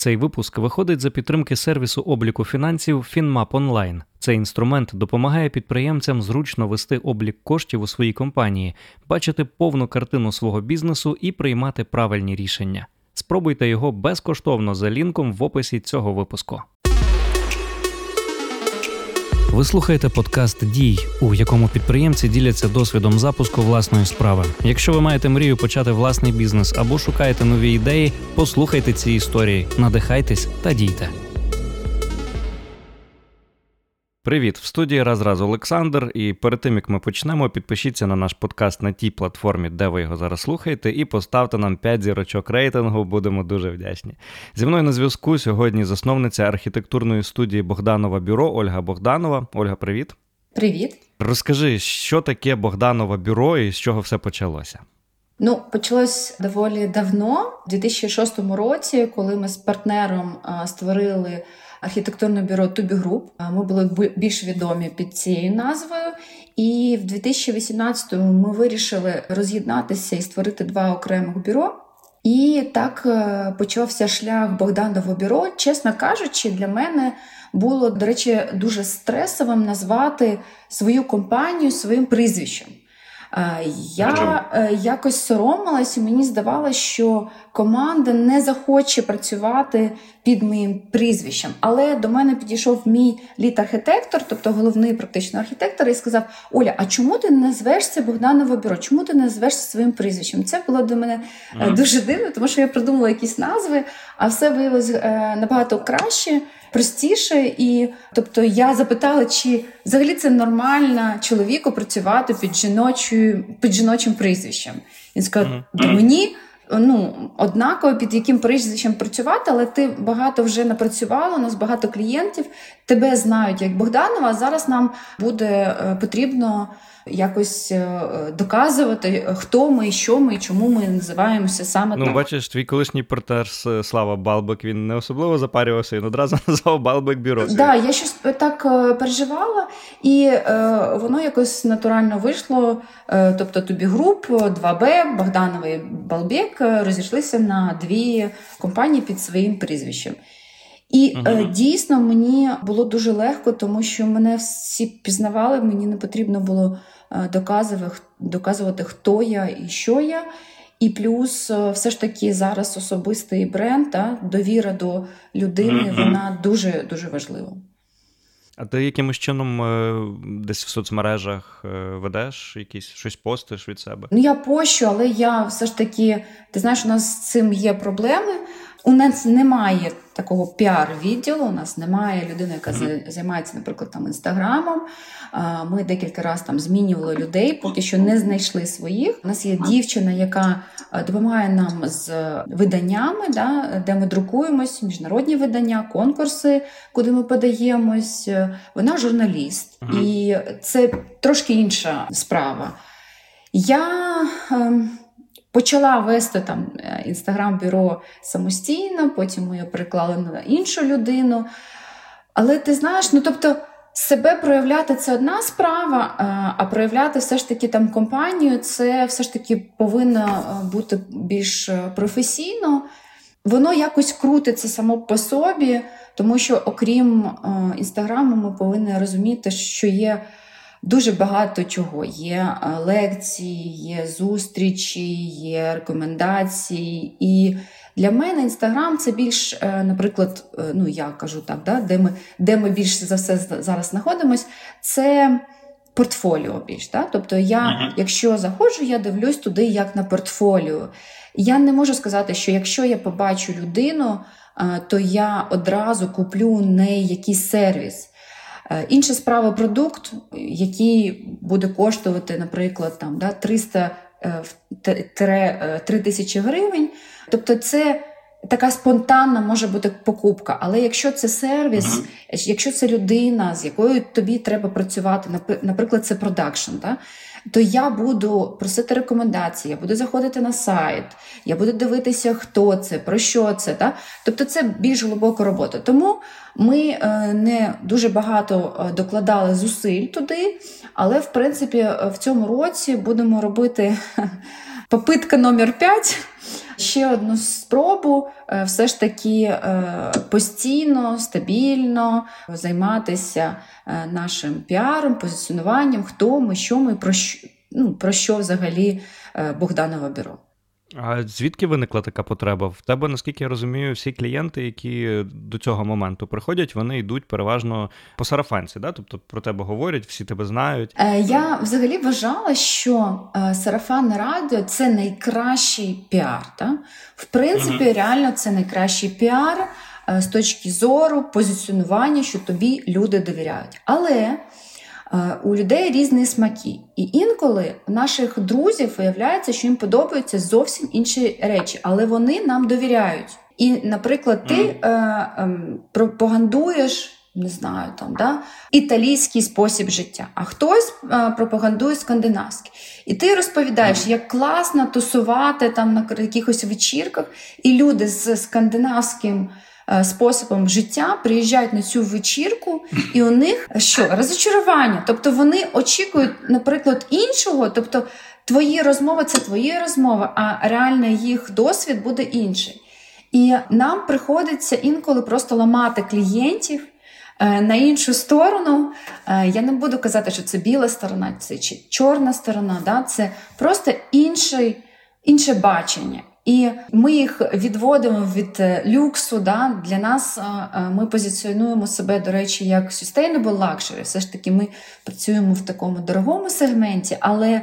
Цей випуск виходить за підтримки сервісу обліку фінансів FinMap Online. Цей інструмент допомагає підприємцям зручно вести облік коштів у своїй компанії, бачити повну картину свого бізнесу і приймати правильні рішення. Спробуйте його безкоштовно за лінком в описі цього випуску. Ви слухаєте подкаст Дій, у якому підприємці діляться досвідом запуску власної справи. Якщо ви маєте мрію почати власний бізнес або шукаєте нові ідеї, послухайте ці історії, надихайтесь та дійте. Привіт, в студії раз раз Олександр. І перед тим як ми почнемо, підпишіться на наш подкаст на тій платформі, де ви його зараз слухаєте, і поставте нам 5 зірочок рейтингу. Будемо дуже вдячні. Зі мною на зв'язку сьогодні засновниця архітектурної студії Богданова Бюро Ольга Богданова. Ольга, привіт. Привіт. Розкажи, що таке Богданова бюро і з чого все почалося. Ну, почалось доволі давно, у 2006 році, коли ми з партнером створили архітектурне бюро Тубі Груп. Ми були більш відомі під цією назвою. І в 2018-му ми вирішили роз'єднатися і створити два окремих бюро. І так е, почався шлях Богданового бюро. Чесно кажучи, для мене було, до речі, дуже стресовим назвати свою компанію своїм прізвищем. Е, я е, якось соромилась, і мені здавалося, що команда не захоче працювати під моїм прізвищем. Але до мене підійшов мій літ-архітектор, тобто головний практично архітектор, і сказав: Оля, а чому ти не назвешся Богданове бюро? Чому ти не назвешся своїм прізвищем? Це було до мене mm-hmm. дуже дивно, тому що я придумала якісь назви, а все виявилось набагато краще простіше. І тобто я запитала, чи взагалі це нормально чоловіку працювати під жіночою, під жіночим прізвищем. Він сказав, mm-hmm. мені. Ну, однаково під яким прізвищем працювати, але ти багато вже напрацювала, у нас багато клієнтів, тебе знають як Богданова. а Зараз нам буде е, потрібно якось е, доказувати, хто ми, що ми, чому ми називаємося саме ну, так. бачиш, твій колишній партнер Слава Балбек, він не особливо запарювався, він одразу назвав Балбек бюро. Так, да, я щось так е, переживала, і е, воно якось натурально вийшло. Е, тобто тобі груп 2Б, Богдановий Балбек розійшлися на дві компанії під своїм прізвищем. І uh е, дійсно мені було дуже легко, тому що мене всі пізнавали, мені не потрібно було е, доказувати, доказувати, хто я і що я. І плюс, е, все ж таки, зараз особистий бренд, та, довіра до людини, вона дуже дуже важлива. А ти якимось чином е, десь в соцмережах ведеш якісь щось постиш від себе? Ну я пощу, але я все ж таки, ти знаєш, у нас з цим є проблеми. У нас немає такого піар-відділу, у нас немає людини, яка займається, наприклад, там інстаграмом. Ми декілька разів там змінювали людей, поки що не знайшли своїх. У нас є дівчина, яка допомагає нам з виданнями, да, де ми друкуємось, міжнародні видання, конкурси, куди ми подаємось. Вона журналіст, і це трошки інша справа. Я ем, Почала вести там е, інстаграм-бюро самостійно, потім ми його переклали на іншу людину. Але ти знаєш, ну тобто себе проявляти це одна справа, е, а проявляти все ж таки там компанію, це все ж таки повинно е, бути більш професійно. Воно якось крутиться само по собі, тому що, окрім інстаграму, ми повинні розуміти, що є. Дуже багато чого. Є е, лекції, є зустрічі, є рекомендації. І для мене інстаграм це більш, е, наприклад, е, ну я кажу так, да, де ми де ми більше за все зараз знаходимось, це портфоліо більш. Да? Тобто, я, якщо заходжу, я дивлюсь туди як на портфоліо. Я не можу сказати, що якщо я побачу людину, то я одразу куплю у неї якийсь сервіс. Е, інша справа продукт, який буде коштувати, наприклад, там, да, 300 3 е, тисячі гривень. Тобто, це така спонтанна може бути покупка. Але якщо це сервіс, uh-huh. якщо це людина, з якою тобі треба працювати, наприклад, це продакшн. Да? То я буду просити рекомендації, я буду заходити на сайт, я буду дивитися, хто це, про що це. Та? Тобто це більш глибока робота. Тому ми е, не дуже багато е, докладали зусиль туди, але в принципі в цьому році будемо робити попитка номер 5 Ще одну спробу е, все ж таки е, постійно, стабільно займатися е, нашим піаром, позиціонуванням, хто ми, що ми, про що, ну, про що взагалі Богданова бюро. А звідки виникла така потреба? В тебе, наскільки я розумію, всі клієнти, які до цього моменту приходять, вони йдуть переважно по сарафанці, да? тобто про тебе говорять, всі тебе знають. Е, я взагалі вважала, що е, сарафанне радіо це найкращий піар. Да? В принципі, mm-hmm. реально це найкращий піар е, з точки зору позиціонування, що тобі люди довіряють. Але у людей різні смаки. І інколи у наших друзів виявляється, що їм подобаються зовсім інші речі, але вони нам довіряють. І, наприклад, ти mm. е, е, пропагандуєш. Не знаю, там, да, італійський спосіб життя, а хтось е, пропагандує скандинавський. І ти розповідаєш, як класно тусувати там на якихось вечірках, і люди з скандинавським Е, способом життя приїжджають на цю вечірку, і у них що розочарування. Тобто вони очікують, наприклад, іншого. тобто Твої розмови це твої розмови, а реально їх досвід буде інший. І нам приходиться інколи просто ламати клієнтів е, на іншу сторону. Е, я не буду казати, що це біла сторона, це чи чорна сторона. Да? Це просто інший, інше бачення. І ми їх відводимо від е, люксу. Да? Для нас е, е, ми позиціонуємо себе, до речі, як sustainable luxury. Все ж таки, ми працюємо в такому дорогому сегменті, але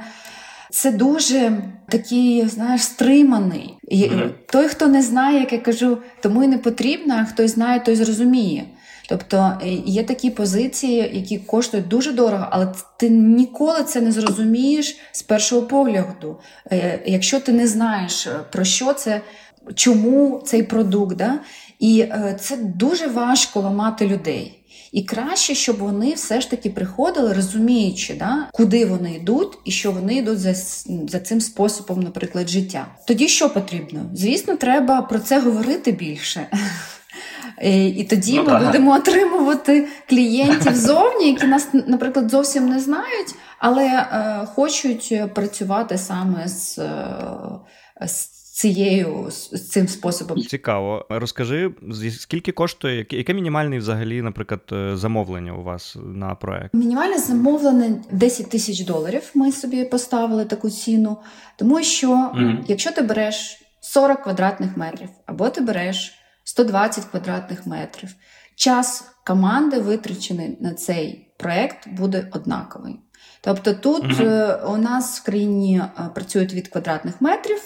це дуже такий, знаєш, стриманий. І Той, хто не знає, як я кажу, тому і не потрібно, а хто знає, той зрозуміє. Тобто е, є такі позиції, які коштують дуже дорого, але ти ніколи це не зрозумієш з першого погляду. Е, якщо ти не знаєш, е, про що це, чому цей продукт. Да? І це дуже важко ламати людей. І краще, щоб вони все ж таки приходили, розуміючи, да, куди вони йдуть і що вони йдуть за за цим способом, наприклад, життя. Тоді що потрібно? Звісно, треба про це говорити більше. Е, і тоді ну, ми так. будемо отримувати клієнтів зовні, які нас, наприклад, зовсім не знають, але е, хочуть працювати саме з, е, з цією з цим способом. Цікаво. Розкажи, скільки коштує, яке мінімальне взагалі, наприклад, замовлення у вас на проект? Мінімальне замовлення 10 тисяч доларів. Ми собі поставили таку ціну, тому що mm якщо ти береш 40 квадратних метрів, або ти береш 120 квадратних метрів. Час команди, витрачений на цей проєкт, буде однаковий. Тобто тут угу. у нас в країні е, працюють від квадратних метрів,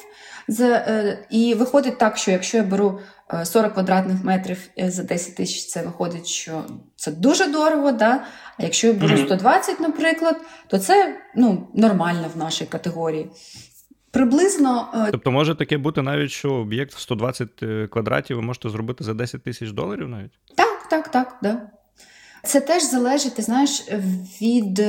е, і виходить так, що якщо я беру 40 квадратних метрів за 10 тисяч, це виходить, що це дуже дорого. Да? А якщо я беру 120, наприклад, то це ну, нормально в нашій категорії. Приблизно. Е, тобто може таке бути навіть, що об'єкт в 120 е, квадратів ви можете зробити за 10 тисяч доларів навіть? Так, так, так. Да. Це теж залежить, ти знаєш, від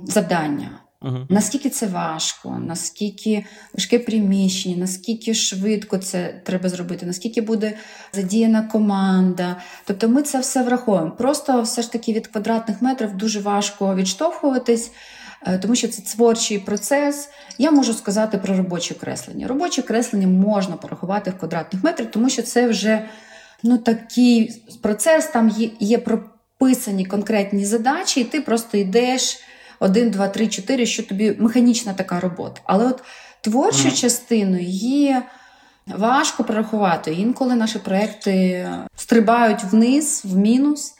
завдання. Угу. Наскільки це важко, наскільки важке приміщення, наскільки швидко це треба зробити, наскільки буде задіяна команда. Тобто ми це все враховуємо. Просто все ж таки від квадратних метрів дуже важко відштовхуватись. Е, тому що це творчий процес. Я можу сказати про робоче креслення. Робоче креслення можна порахувати в квадратних метрах, тому що це вже ну, такий процес, там є, є прописані конкретні задачі, і ти просто йдеш один, два, три, чотири, що тобі механічна така робота. Але от творчу mm. частину є. Важко порахувати. Інколи наші проекти стрибають вниз, в мінус.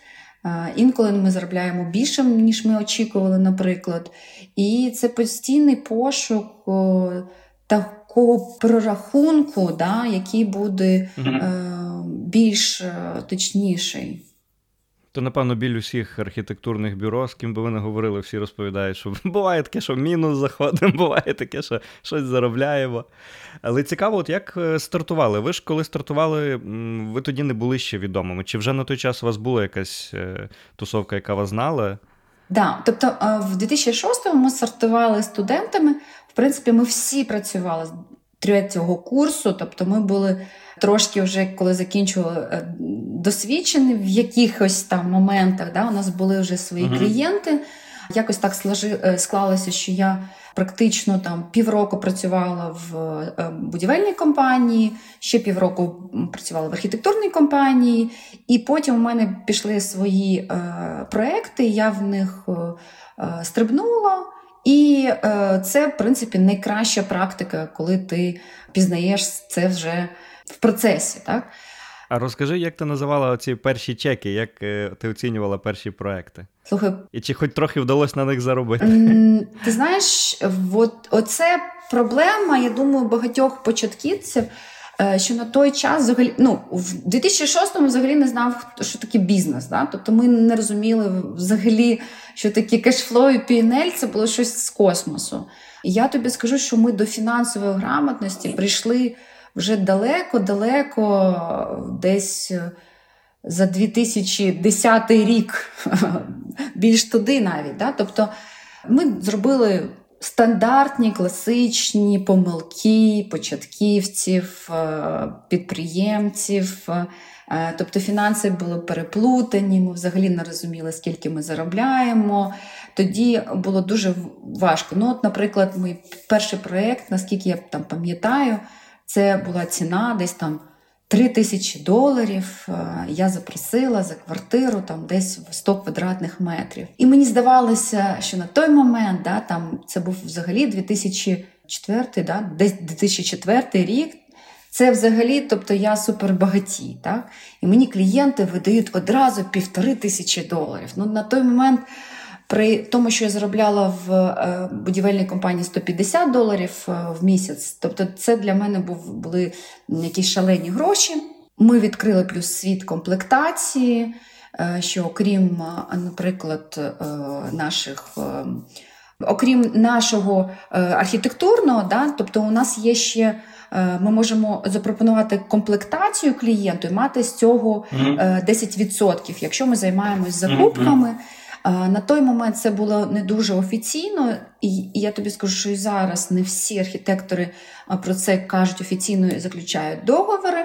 Інколи ми заробляємо більше, ніж ми очікували, наприклад. І це постійний пошук такого прорахунку, да, який буде угу. більш е, точніший. То, напевно, біль усіх архітектурних бюро, з ким би ви не говорили, всі розповідають, що буває таке, що мінус заходимо, буває таке, що щось заробляємо. Але цікаво, от як е, стартували? Ви ж коли стартували, ви тоді не були ще відомими. Чи вже на той час у вас була якась е, тусовка, яка вас знала? Да. тобто е, в 2006-му ми стартували студентами. В принципі, ми всі працювали з третього курсу, тобто ми були трошки вже коли закінчували досвідчені в якихось там моментах. Да, У нас були вже свої mm-hmm. клієнти. Якось так е, склалося, що я практично там півроку працювала в е, будівельній компанії, ще півроку працювала в архітектурній компанії, і потім у мене пішли свої е, проекти, я в них е, стрибнула. І е, це, в принципі, найкраща практика, коли ти пізнаєш це вже в процесі. так? А розкажи, як ти називала ці перші чеки, як е, ти оцінювала перші проекти? Слухай, і чи хоч трохи вдалося на них заробити? Ти знаєш, от, оце проблема, я думаю, багатьох початківців. Е, що на той час взагалі ну в 2006-му взагалі не знав, що таке бізнес. Да? Тобто ми не розуміли взагалі, що таке кешфлоу і PNL – це було щось з космосу. І я тобі скажу, що ми до фінансової грамотності прийшли вже далеко-далеко, десь за 2010 рік, більш туди навіть. Да? Тобто ми зробили стандартні класичні помилки початківців, е, підприємців. Е, тобто фінанси були переплутані, ми взагалі не розуміли, скільки ми заробляємо. Тоді було дуже важко. Ну, от, Наприклад, мій перший проєкт, наскільки я там пам'ятаю, це була ціна десь там 3 тисячі доларів. Е, я запросила за квартиру там десь в 100 квадратних метрів. І мені здавалося, що на той момент да, там це був взагалі 2004, да, десь 2004 рік. Це взагалі, тобто я супербагатій. Так? І мені клієнти видають одразу півтори тисячі доларів. Ну, На той момент при тому, що я заробляла в е, будівельній компанії 150 доларів е, в місяць, тобто це для мене був, були якісь шалені гроші. Ми відкрили плюс світ комплектації, е, що окрім, наприклад, наших. Окрім нашого архітектурного, да, тобто у нас є ще, ми можемо запропонувати комплектацію клієнту і мати з цього 10%, якщо ми займаємось закупками. На той момент це було не дуже офіційно, і я тобі скажу, що і зараз не всі архітектори про це кажуть офіційно і заключають договори.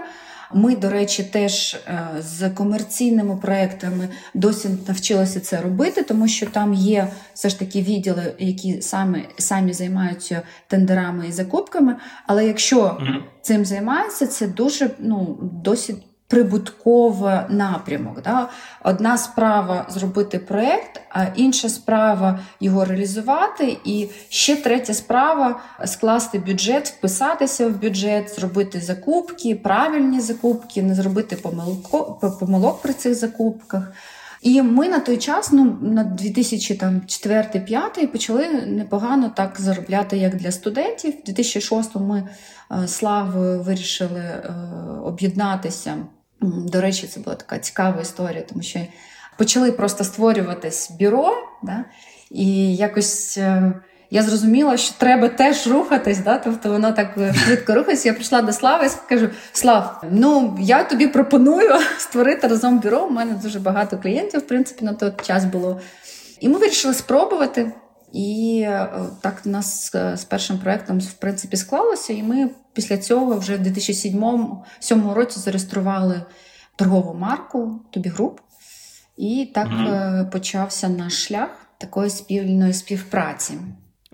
Ми, до речі, теж е, з комерційними проектами досі навчилися це робити, тому що там є все ж таки відділи, які самі самі займаються тендерами і закупками. Але якщо цим займаються, це дуже ну досить прибутковий напрямок. Да? Одна справа зробити проєкт, а інша справа його реалізувати. І ще третя справа скласти бюджет, вписатися в бюджет, зробити закупки, правильні закупки, не зробити помилок, помилок при цих закупках. І ми на той час, ну на 2004-2005 почали непогано так заробляти, як для студентів. У 2006 ми е, славою вирішили е, об'єднатися. До речі, це була така цікава історія, тому що почали просто створюватись бюро, да? і якось е, я зрозуміла, що треба теж рухатись, да? тобто воно так е, швидко рухається. Я прийшла до Слави і кажу: Слав, ну я тобі пропоную створити разом бюро. У мене дуже багато клієнтів, в принципі, на той час було. І ми вирішили спробувати. І е, так у нас з першим проєктом в принципі склалося, і ми після цього вже в 2007 році зареєстрували торгову марку Тобі Груп. І так mm-hmm. почався наш шлях такої спільної співпраці.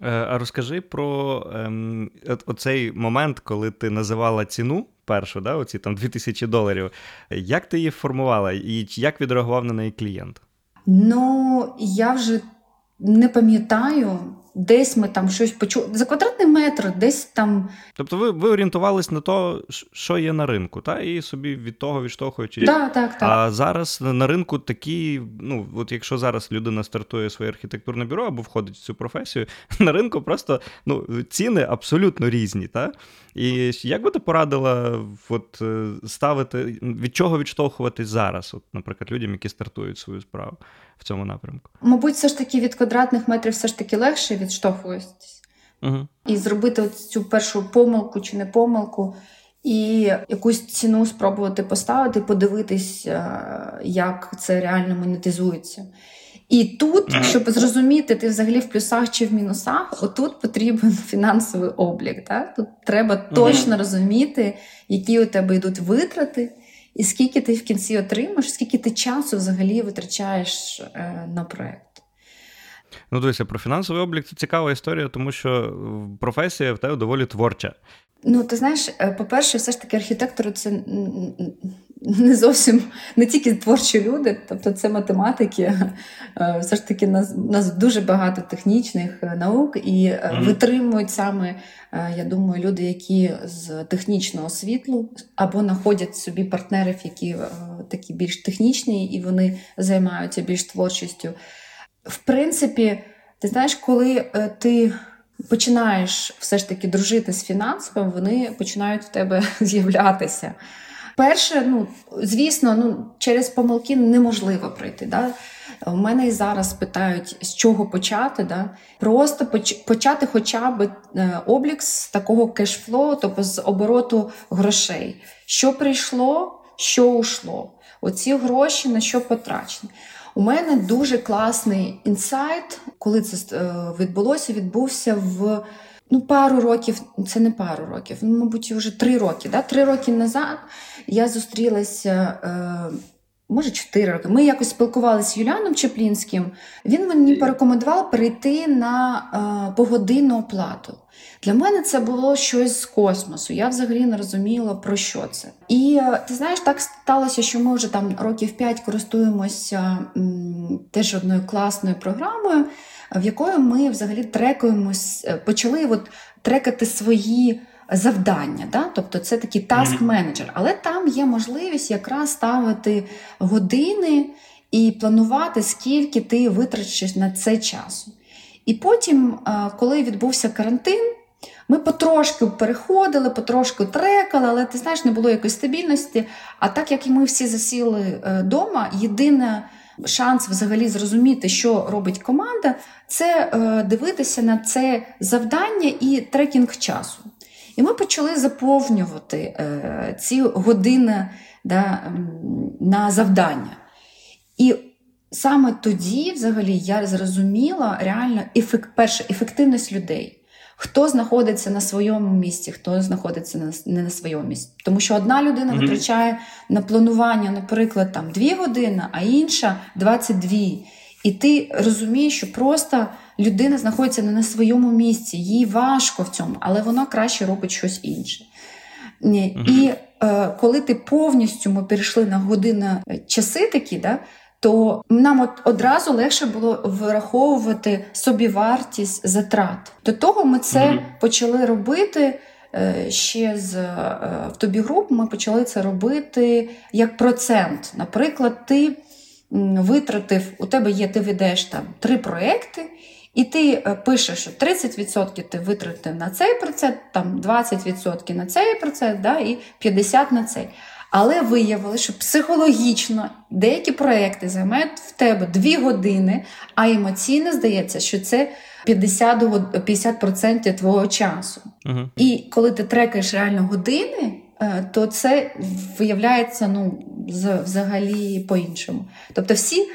Е, а розкажи про ем, оцей момент, коли ти називала ціну першу, да, оці там 2000 доларів. Як ти її формувала і як відреагував на неї клієнт? Ну, я вже не пам'ятаю, десь ми там щось почули. За квадратний метр, десь там. Тобто ви ви орієнтувались на те, що є на ринку, та? і собі від того відштовхуючись. Да, так, так. А зараз на ринку такі, ну, от якщо зараз людина стартує своє архітектурне бюро або входить в цю професію, на ринку просто ну, ціни абсолютно різні. Та? І як би ти порадила от, е, ставити, від чого відштовхуватись зараз, от, наприклад, людям, які стартують свою справу в цьому напрямку? Мабуть, все ж таки від квадратних метрів все ж таки легше відштовхуватись. Угу. І зробити цю першу помилку чи не помилку, і якусь ціну спробувати поставити, подивитись, е, як це реально монетизується. І тут, щоб зрозуміти, ти взагалі в плюсах чи в мінусах, отут потрібен фінансовий облік. Так? Тут треба точно розуміти, які у тебе йдуть витрати, і скільки ти в кінці отримаєш, скільки ти часу взагалі витрачаєш е, на проєкт. Ну, дивися, про фінансовий облік це цікава історія, тому що професія в тебе доволі творча. Ну, ти знаєш, е, по-перше, все ж таки архітектори це не зовсім не тільки творчі люди, тобто це математики. Е, все ж таки, нас нас дуже багато технічних е, наук і mm-hmm. витримують саме, я думаю, люди, які з технічного світлу або знаходять собі партнерів, які такі більш технічні, і вони займаються більш творчістю. В принципі, ти знаєш, коли ти починаєш все ж таки дружити з фінансовим, вони починають в тебе з'являтися. Перше, ну звісно, ну через помилки неможливо пройти. Да? У мене і зараз питають, з чого почати. Да? Просто почати хоча б е, облік з такого кешфлоу, тобто з обороту грошей. Що прийшло, що ушло. Оці гроші на що потрачені. У мене дуже класний інсайт, коли це е, відбулося, відбувся в ну, пару років, це не пару років, ну, мабуть, вже три роки. Да? Три роки назад я зустрілася. Е, може, чотири роки. Ми якось спілкувалися з Юліаном Чеплінським. Він мені порекомендував перейти на е, погодинну оплату. Для мене це було щось з космосу. Я взагалі не розуміла, про що це. І е, ти знаєш, так сталося, що ми вже там років п'ять користуємося м, теж одною класною програмою, в якої ми взагалі трекуємось, е, почали от трекати свої завдання. Да? Тобто це такий таск менеджер. Але там є можливість якраз ставити години і планувати, скільки ти витрачиш на це часу. І потім, коли відбувся карантин, ми потрошки переходили, потрошки трекали, але ти знаєш, не було якоїсь стабільності. А так як і ми всі засіли вдома, е, єдине шанс взагалі зрозуміти, що робить команда, це е, дивитися на це завдання і трекінг часу. І ми почали заповнювати е, ці години да, на завдання. І саме тоді, взагалі, я зрозуміла реально ефект, перше, ефективність людей. Хто знаходиться на своєму місці, хто знаходиться на, не на своєму місці. Тому що одна людина mm-hmm. витрачає на планування, наприклад, там 2 години, а інша 22. І ти розумієш, що просто людина знаходиться не на своєму місці, їй важко в цьому, але вона краще робить щось інше. І е, коли ти повністю ми перейшли на години е, часи такі, да, то нам от одразу легше було враховувати собівартість затрат. До того ми це mm-hmm. почали робити. Е, ще з е, в тобі груп ми почали це робити як процент. Наприклад, ти витратив, у тебе є, ти ведеш там три проекти, і ти е, пишеш, що 30% ти витратив на цей процес, там 20% на цей процес, да, і 50% на цей. Але виявили, що психологічно деякі проекти займають в тебе 2 години, а емоційно здається, що це 50% 50% твого часу. uh І коли ти трекаєш реально години, е, то це виявляється ну, взагалі по-іншому. Тобто всі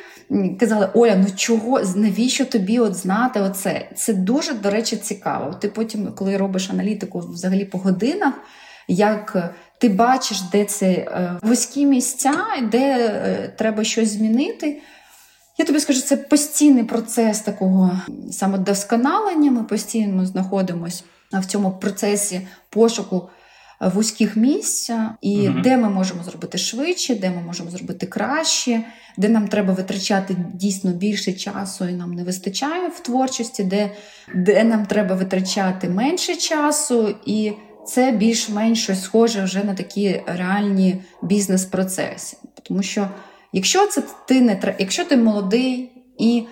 казали, Оля, ну чого, навіщо тобі от знати оце? Це дуже, до речі, цікаво. Ти потім, коли робиш аналітику взагалі по годинах, як ти бачиш, де це е, вузькі місця, де е, треба щось змінити. Я тобі скажу, це постійний процес такого самодосконалення. Ми постійно знаходимося в цьому процесі пошуку вузьких місць, і угу. де ми можемо зробити швидше, де ми можемо зробити краще, де нам треба витрачати дійсно більше часу, і нам не вистачає в творчості, де, де нам треба витрачати менше часу, і це більш-менш щось схоже вже на такі реальні бізнес-процеси. Тому що, якщо це ти не якщо ти молодий і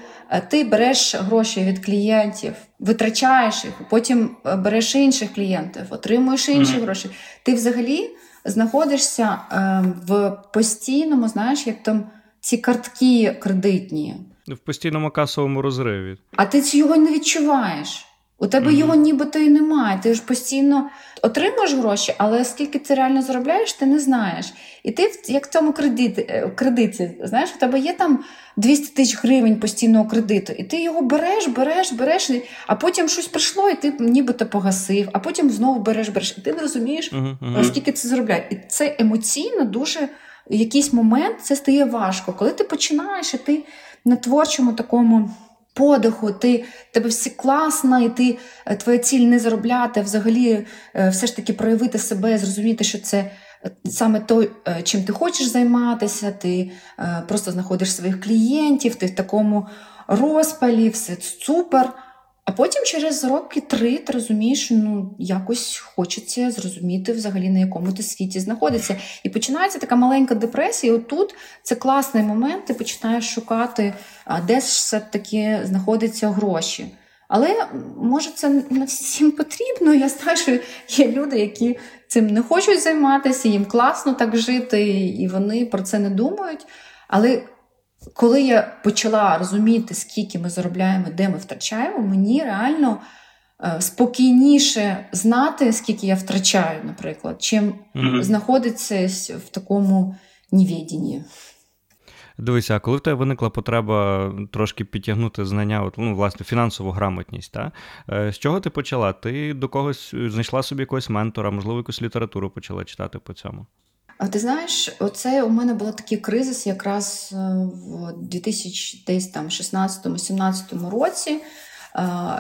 ти береш гроші від клієнтів, витрачаєш їх, потім е, береш інших клієнтів, отримуєш інші mm-hmm. гроші. Ти взагалі знаходишся е, в постійному, знаєш, як там ці картки кредитні. В постійному касовому розриві. А ти цього не відчуваєш. У тебе mm-hmm. його нібито і немає. Ти ж постійно отримуєш гроші, але скільки ти реально заробляєш, ти не знаєш. І ти, як в цьому кредиті, е, кредиті, знаєш, у тебе є там 200 тисяч гривень постійного кредиту, і ти його береш, береш, береш, а потім щось прийшло, і ти нібито погасив, а потім знову береш, береш. І ти не розумієш, mm-hmm. скільки це заробляє. І це емоційно дуже в якийсь момент це стає важко. Коли ти починаєш, і ти на творчому такому подиху, ти тебе всі класно, і ти е, твоя ціль не заробляти, а взагалі е, все ж таки проявити себе, зрозуміти, що це. Саме то, чим ти хочеш займатися, ти просто знаходиш своїх клієнтів, ти в такому розпалі, все супер. А потім через роки три ти розумієш, ну якось хочеться зрозуміти взагалі на якому ти світі знаходиться. І починається така маленька депресія. І отут це класний момент, ти починаєш шукати, де ж все-таки знаходяться гроші. Але може це не всім потрібно. Я знаю, що є люди, які цим не хочуть займатися, їм класно так жити, і вони про це не думають. Але коли я почала розуміти, скільки ми заробляємо, де ми втрачаємо, мені реально е, спокійніше знати, скільки я втрачаю, наприклад, чим mm-hmm. знаходитися в такому невідінні. Дивися, а коли в тебе виникла потреба трошки підтягнути знання, от, ну, власне, фінансову грамотність, та? Е, з чого ти почала? Ти до когось знайшла собі якогось ментора, можливо, якусь літературу почала читати по цьому? А ти знаєш, оце у мене був такий кризис якраз е, в 2016-17 році.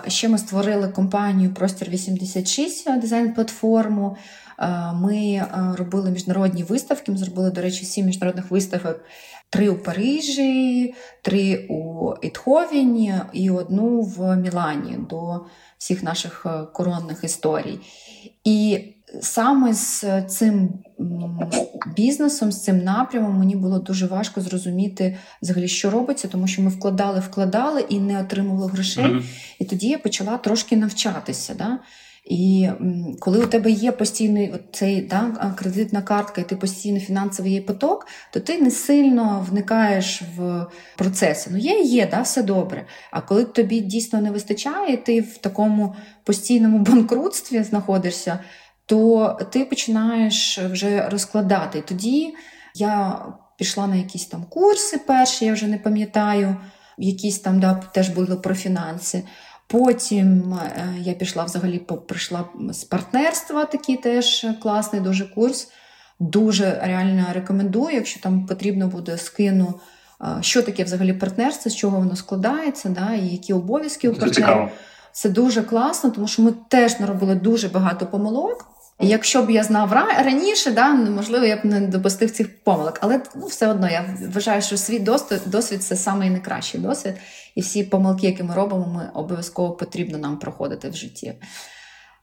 Ще ми створили компанію Простір 86 е, дизайн-платформу. Ми робили міжнародні виставки. Ми зробили, до речі, сім міжнародних виставок: три у Парижі, три у Ітховіні і одну в Мілані до всіх наших е, коронних історій. І саме з цим бізнесом, з цим напрямом мені було дуже важко зрозуміти взагалі, що робиться, тому що ми вкладали, вкладали і не отримували грошей. Mm-hmm. І тоді я почала трошки навчатися. Да? І коли у тебе є постійний цей да, кредитна картка, і ти постійно фінансовий поток, то ти не сильно вникаєш в процеси. Ну, є, є, да, все добре. А коли тобі дійсно не вистачає, ти в такому постійному банкрутстві знаходишся, то ти починаєш вже розкладати. Тоді я пішла на якісь там курси перші, я вже не пам'ятаю, якісь там да, теж були про фінанси. Потім е, я пішла взагалі прийшла з партнерства, такий теж класний дуже курс. Дуже реально рекомендую, якщо там потрібно буде скину, е, що таке взагалі партнерство, з чого воно складається, да, і які обов'язки у партнерів. Це дуже класно, тому що ми теж наробили дуже багато помилок. Якщо б я знав раніше, да, можливо, я б не допустив цих помилок. Але ну, все одно я вважаю, що свій досвід, досвід це найкращий досвід. І всі помилки, які ми робимо, ми обов'язково потрібно нам проходити в житті.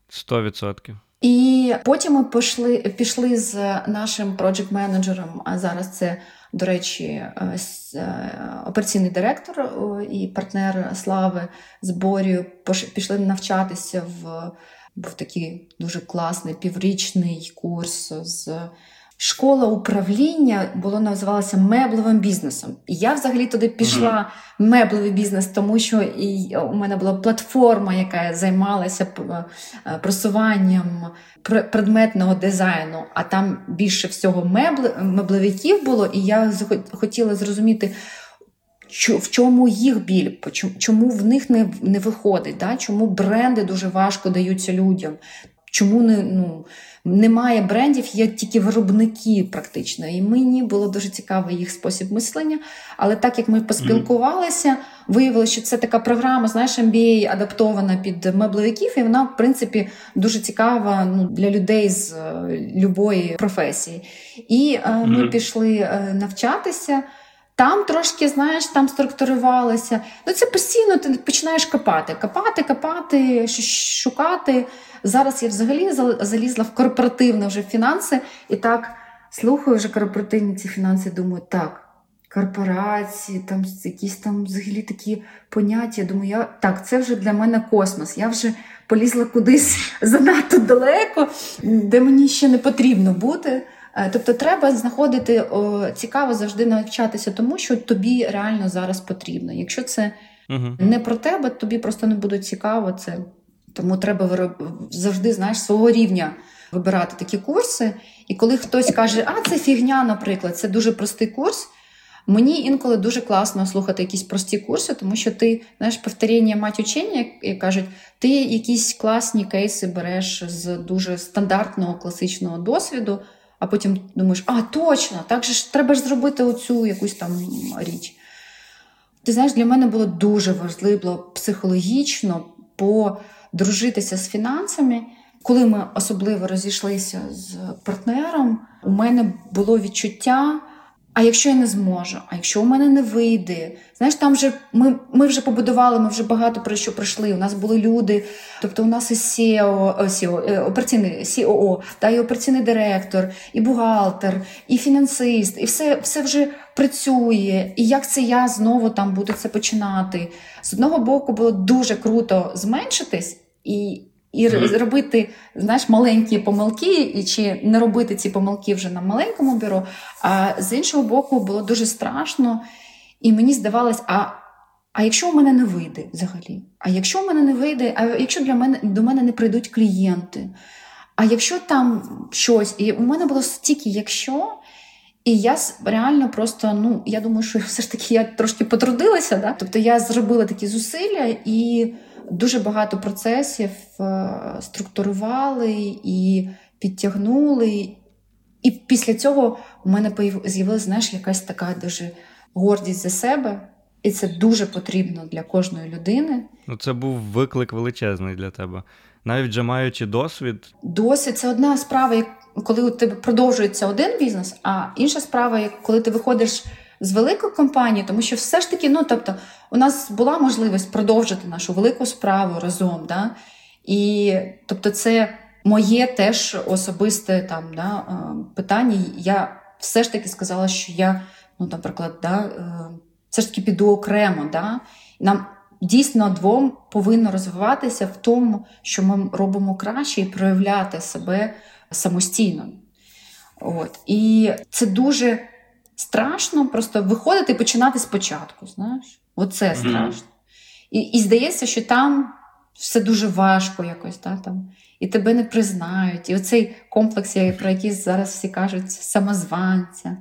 Сто відсотків. І потім ми пішли пішли з нашим проджект-менеджером, а зараз це, до речі, е, е, операційний директор і партнер Слави з Борію, пішли навчатися в був такий дуже класний піврічний курс з школа управління було називалося меблевим бізнесом. І я взагалі туди пішла mm-hmm. меблевий бізнес, тому що і у мене була платформа, яка займалася е, просуванням предметного дизайну, а там більше всього меблевиків було, і я хотіла зрозуміти в чому їх біль, чому в них не не виходить, да? чому бренди дуже важко даються людям, чому не, ну, немає брендів, є тільки виробники практично. І мені було дуже цікаво їх спосіб мислення. Але так як ми поспілкувалися, виявилося, що це така програма, знаєш, MBA адаптована під меблевиків, і вона, в принципі, дуже цікава ну, для людей з е, любої професії. І е, ми mm-hmm. пішли е, навчатися. Там трошки, знаєш, там структурувалося. Ну, це постійно ти починаєш копати, копати, копати, шукати. Зараз я взагалі залізла в корпоративне вже фінанси і так слухаю вже корпоративні ці фінанси. Думаю, так. Корпорації, там якісь там взагалі такі поняття. Думаю, я так, це вже для мене космос. Я вже полізла кудись занадто далеко, де мені ще не потрібно бути. Е, тобто, треба знаходити цікаво завжди навчатися тому, що тобі реально зараз потрібно. Якщо це угу. не про тебе, тобі просто не буде цікаво це. Тому треба завжди знаєш, свого рівня вибирати такі курси. І коли хтось каже, а це фігня, наприклад, це дуже простий курс. Мені інколи дуже класно слухати якісь прості курси, тому що ти знаєш, повторення мать учення, як кажуть, ти якісь класні кейси береш з дуже стандартного класичного досвіду а потім думаєш, а точно, так же ж треба ж зробити оцю якусь там річ. Ти знаєш, для мене було дуже важливо психологічно подружитися з фінансами. Коли ми особливо розійшлися з партнером, у мене було відчуття. А якщо я не зможу, а якщо у мене не вийде, знаєш, там вже ми ми вже побудували, ми вже багато про що пройшли. У нас були люди, тобто у нас і SEO, SEO е, операційний COO, та і операційний директор, і бухгалтер, і фінансист, і все все вже працює. І як це я знову там буду це починати? З одного боку було дуже круто зменшитись і і mm-hmm. робити знаєш, маленькі помилки, і чи не робити ці помилки вже на маленькому бюро. А з іншого боку, було дуже страшно, і мені здавалось, а а якщо у мене не вийде взагалі? А якщо у мене не вийде, а якщо для мене до мене не прийдуть клієнти? А якщо там щось, і у мене було стільки, якщо. І я реально просто, ну я думаю, що все ж таки я трошки потрудилася. Да? Тобто я зробила такі зусилля і дуже багато процесів е, структурували і підтягнули. І після цього у мене з'явилася знаєш, якась така дуже гордість за себе. І це дуже потрібно для кожної людини. Ну, це був виклик величезний для тебе. Навіть вже маючи досвід. Досвід це одна справа, коли у тебе продовжується один бізнес, а інша справа, коли ти виходиш з великої компанії, тому що все ж таки, ну тобто, у нас була можливість продовжити нашу велику справу разом. Да? І тобто, це моє теж особисте там да, е, питання. Я все ж таки сказала, що я, ну, наприклад, да, е, все ж таки піду окремо. Да? Нам дійсно двом повинно розвиватися в тому, що ми робимо краще і проявляти себе самостійно. От. І це дуже страшно просто виходити і починати спочатку. знаєш. Оце страшно. І і здається, що там все дуже важко якось, да, там, і тебе не признають. І оцей комплекс, про який зараз всі кажуть, самозванця.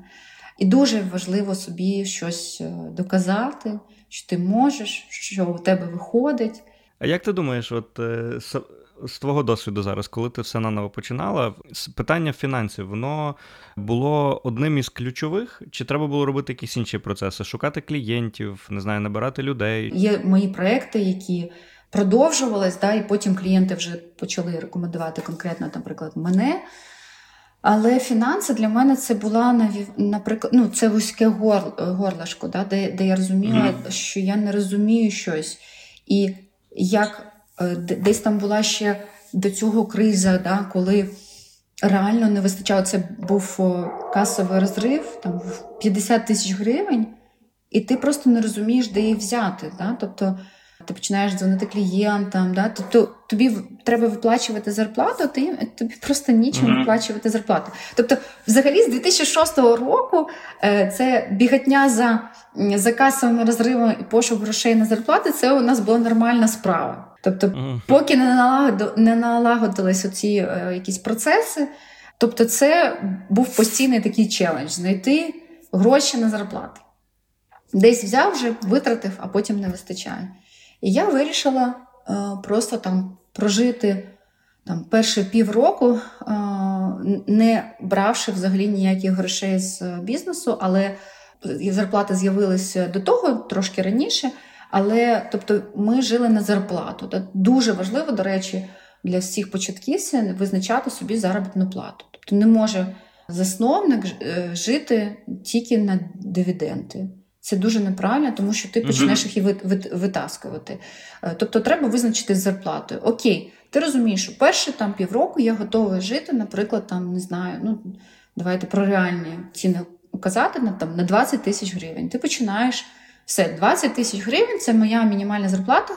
І дуже важливо собі щось е, доказати, що ти можеш, що у тебе виходить. А як ти думаєш, от е, з твого досвіду зараз, коли ти все наново починала, питання фінансів, воно було одним із ключових, чи треба було робити якісь інші процеси? Шукати клієнтів, не знаю, набирати людей? Є мої проекти, які продовжувались, да, і потім клієнти вже почали рекомендувати конкретно, наприклад, мене. Але фінанси для мене це була наприклад, ну це вузьке горлашко, да, де де я розуміла, mm-hmm. що я не розумію щось. І як десь там була ще до цього криза, да, коли реально не вистачало. Це був касовий розрив, там 50 тисяч гривень, і ти просто не розумієш, де їх взяти. Да? Тобто ти починаєш дзвонити клієнтам, да? тобто тобі треба виплачувати зарплату, ти тобі просто нічим mm-hmm. виплачувати зарплату. Тобто, взагалі, з 2006 року е, це бігатня за за касовими розривами і пошук грошей на зарплати, це у нас була нормальна справа. Тобто, mm-hmm. поки не налагодили, не налагодились оці е, якісь процеси, тобто, це був постійний такий челендж знайти гроші на зарплати. Десь взяв вже, витратив, а потім не вистачає. І я вирішила е, просто там прожити там перші півроку, е, не бравши взагалі ніяких грошей з бізнесу, але зарплата з'явилася до того трошки раніше. Але тобто ми жили на зарплату. Дуже важливо, до речі, для всіх початківців визначати собі заробітну плату. Тобто не може засновник е, жити тільки на дивіденди. Це дуже неправильно, тому що ти почнеш їх і витаскувати. Е, тобто треба визначити з зарплатою. Окей, ти розумієш, що перші там півроку я готова жити, наприклад, там не знаю, ну давайте про реальні ціни казати на там на 20 тисяч гривень. Ти починаєш все, 20 тисяч гривень це моя мінімальна зарплата.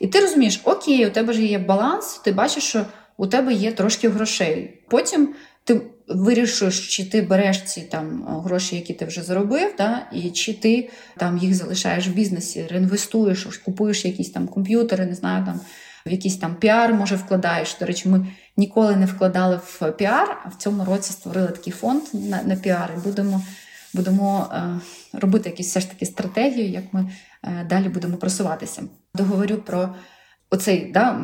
І ти розумієш, окей, у тебе ж є баланс, ти бачиш, що у тебе є трошки грошей. Потім ти вирішуєш, чи ти береш ці там гроші, які ти вже заробив, да, і чи ти там їх залишаєш в бізнесі, реінвестуєш, купуєш якісь там комп'ютери, не знаю, там в якийсь там піар, може, вкладаєш. До речі, ми ніколи не вкладали в піар, а в цьому році створили такий фонд на на піар. І будемо будемо е, робити якісь все ж таки стратегію, як ми е, далі будемо просуватися. Договорю про оцей да,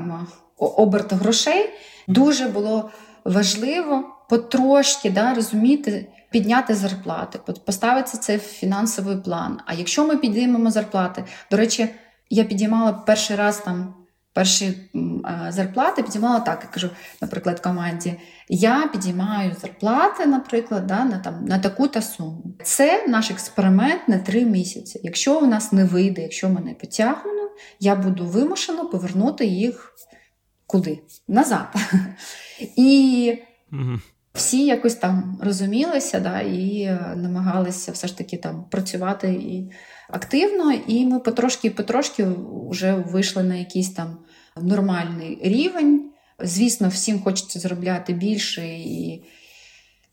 оберт грошей. Дуже було важливо потрошки да, розуміти, підняти зарплати, поставити це в фінансовий план. А якщо ми підіймемо зарплати, до речі, я підіймала перший раз там перші зарплати, підіймала так. Я кажу, наприклад, команді: я підіймаю зарплати, наприклад, да, на там на таку-та суму. Це наш експеримент на три місяці. Якщо у нас не вийде, якщо ми не потягнемо, я буду вимушена повернути їх куди? Назад. І всі якось там розумілися да, і е, намагалися все ж таки там працювати і активно. І ми потрошки-потрошки вже вийшли на якийсь там нормальний рівень. Звісно, всім хочеться заробляти більше і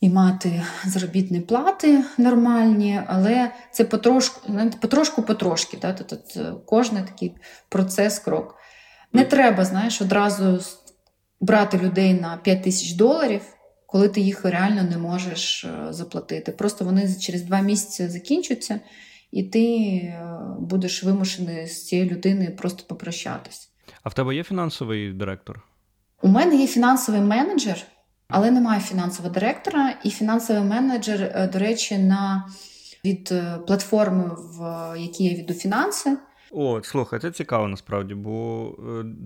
і мати заробітні плати нормальні, але це потрошку-потрошки. Да? Тут кожен такий процес, крок. Не треба, знаєш, одразу брати людей на 5 тисяч доларів, коли ти їх реально не можеш е, заплатити. Просто вони через два місяці закінчаться, і ти е, будеш вимушений з цією людиною просто попрощатись. А в тебе є фінансовий директор? У мене є фінансовий менеджер, але немає фінансового директора. І фінансовий менеджер, е, до речі, на від платформи, в якій я веду фінанси. О, слухай, це цікаво насправді, бо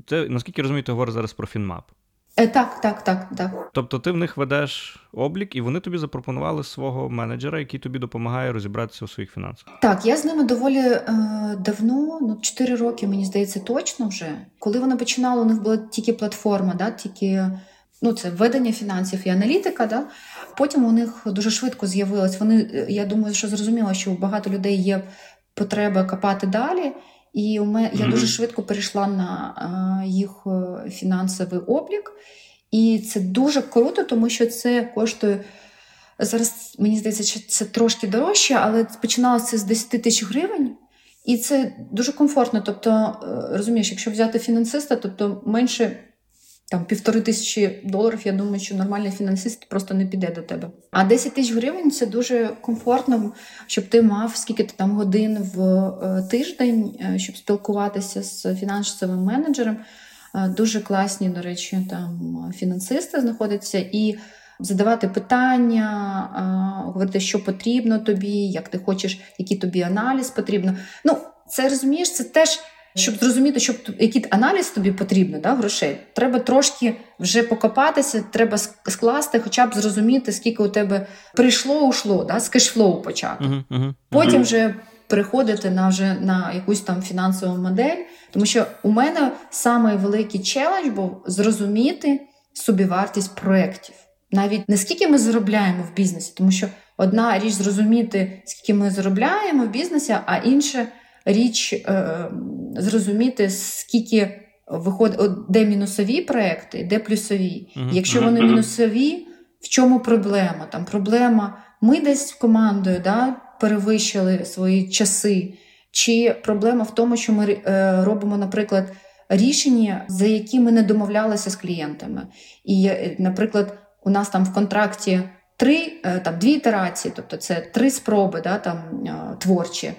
це, наскільки розумію, ти говориш зараз про Фінмап. Е, Так, так, так, так. Тобто ти в них ведеш облік, і вони тобі запропонували свого менеджера, який тобі допомагає розібратися у своїх фінансах. Так, я з ними доволі е, давно, ну 4 роки, мені здається, точно вже. Коли вони починали, у них була тільки платформа, да, тільки ну це ведення фінансів і аналітика. Да. Потім у них дуже швидко з'явилось. Вони, я думаю, що зрозуміло, що у багато людей є потреба копати далі. І у мене я дуже швидко перейшла на їх е, фінансовий облік. І це дуже круто, тому що це коштує. Зараз мені здається, що це трошки дорожче, але починалося з 10 тисяч гривень, і це дуже комфортно. Тобто, е, розумієш, якщо взяти фінансиста, тобто менше там півтори тисячі доларів, я думаю, що нормальний фінансист просто не піде до тебе. А 10 тисяч гривень це дуже комфортно, щоб ти мав скільки ти там годин в е, тиждень, е, щоб спілкуватися з фінансовим менеджером. Е, дуже класні, до речі, там фінансисти знаходяться і. Задавати питання, говорити, що потрібно тобі, як ти хочеш, який тобі аналіз потрібно. Ну, це розумієш, це теж щоб зрозуміти, що який аналіз тобі потрібно, да, грошей, треба трошки вже покопатися, треба скласти, хоча б зрозуміти, скільки у тебе прийшло, ушло, да, з кешфлоу почати. Uh-huh, uh-huh. Потім вже переходити на вже на якусь там фінансову модель. Тому що у мене самий великий челендж був зрозуміти собівартість проєктів. Навіть не скільки ми заробляємо в бізнесі, тому що одна річ зрозуміти, скільки ми заробляємо в бізнесі, а інше річ е, зрозуміти, скільки виходить, де мінусові проекти, де плюсові. Mm-hmm. Якщо вони мінусові, в чому проблема? Там проблема, ми десь командою да, перевищили свої часи, чи проблема в тому, що ми е, робимо, наприклад, рішення, за які ми не домовлялися з клієнтами. І, е, наприклад, у нас там в контракті три, там дві ітерації, тобто це три спроби да, там, творчі.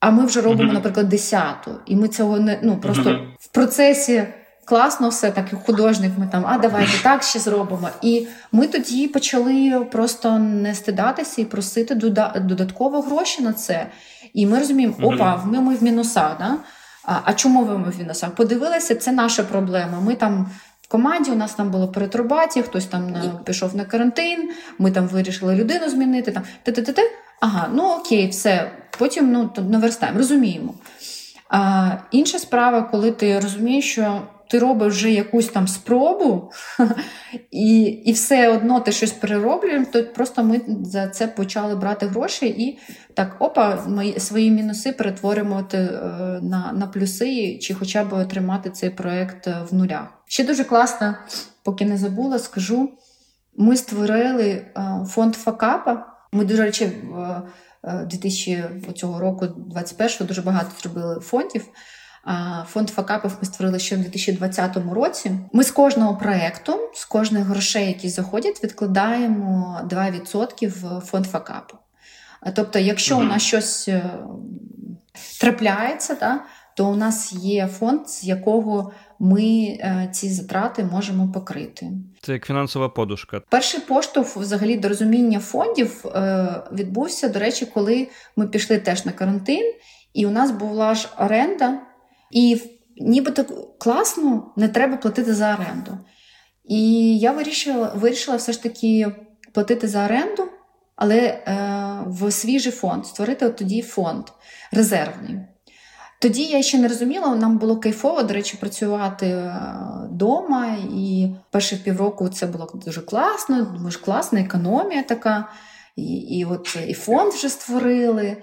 А ми вже робимо, наприклад, десяту, і ми цього не ну просто в процесі класно все, так як художник. Ми там, а давайте так ще зробимо. І ми тоді почали просто не стидатися і просити додатково гроші на це. І ми розуміємо, опа, ми, ми в мінусах. Да? А а чому ви ми в мінусах? Подивилися, це наша проблема. Ми там. В команді у нас там було перетурбація, хтось там на, пішов на карантин, ми там вирішили людину змінити. Там, те-те-те-те. Ага, ну окей, все. Потім ну, наверстаємо, розуміємо. А, Інша справа, коли ти розумієш, що ти робиш вже якусь там спробу, і і все одно ти щось перероблюєш, то просто ми за це почали брати гроші і так, опа, ми свої мінуси перетворимо е, на на плюси, чи хоча б тримати цей проект е, в нулях. Ще дуже класно, поки не забула, скажу: ми створили е, фонд Факапа. Ми, до речі, в 2000 е, цього року, 21-го, дуже багато зробили фондів. Фонд факапів ми створили ще в 2020 році. Ми з кожного проєкту, з кожних грошей, які заходять, відкладаємо 2% в фонд факапу. Тобто, якщо у нас щось е, трапляється, да, то у нас є фонд, з якого ми е, ці затрати можемо покрити. Це як фінансова подушка. Перший поштовх взагалі до розуміння фондів е, відбувся, до речі, коли ми пішли теж на карантин, і у нас була ж оренда, і нібито класно не треба платити за оренду. І я вирішила, вирішила все ж таки платити за оренду, але е, в свіжий фонд, створити от тоді фонд резервний. Тоді я ще не розуміла, нам було кайфово, до речі, працювати вдома. І перші півроку це було дуже класно, дуже класна економія така. І і от і фонд вже створили.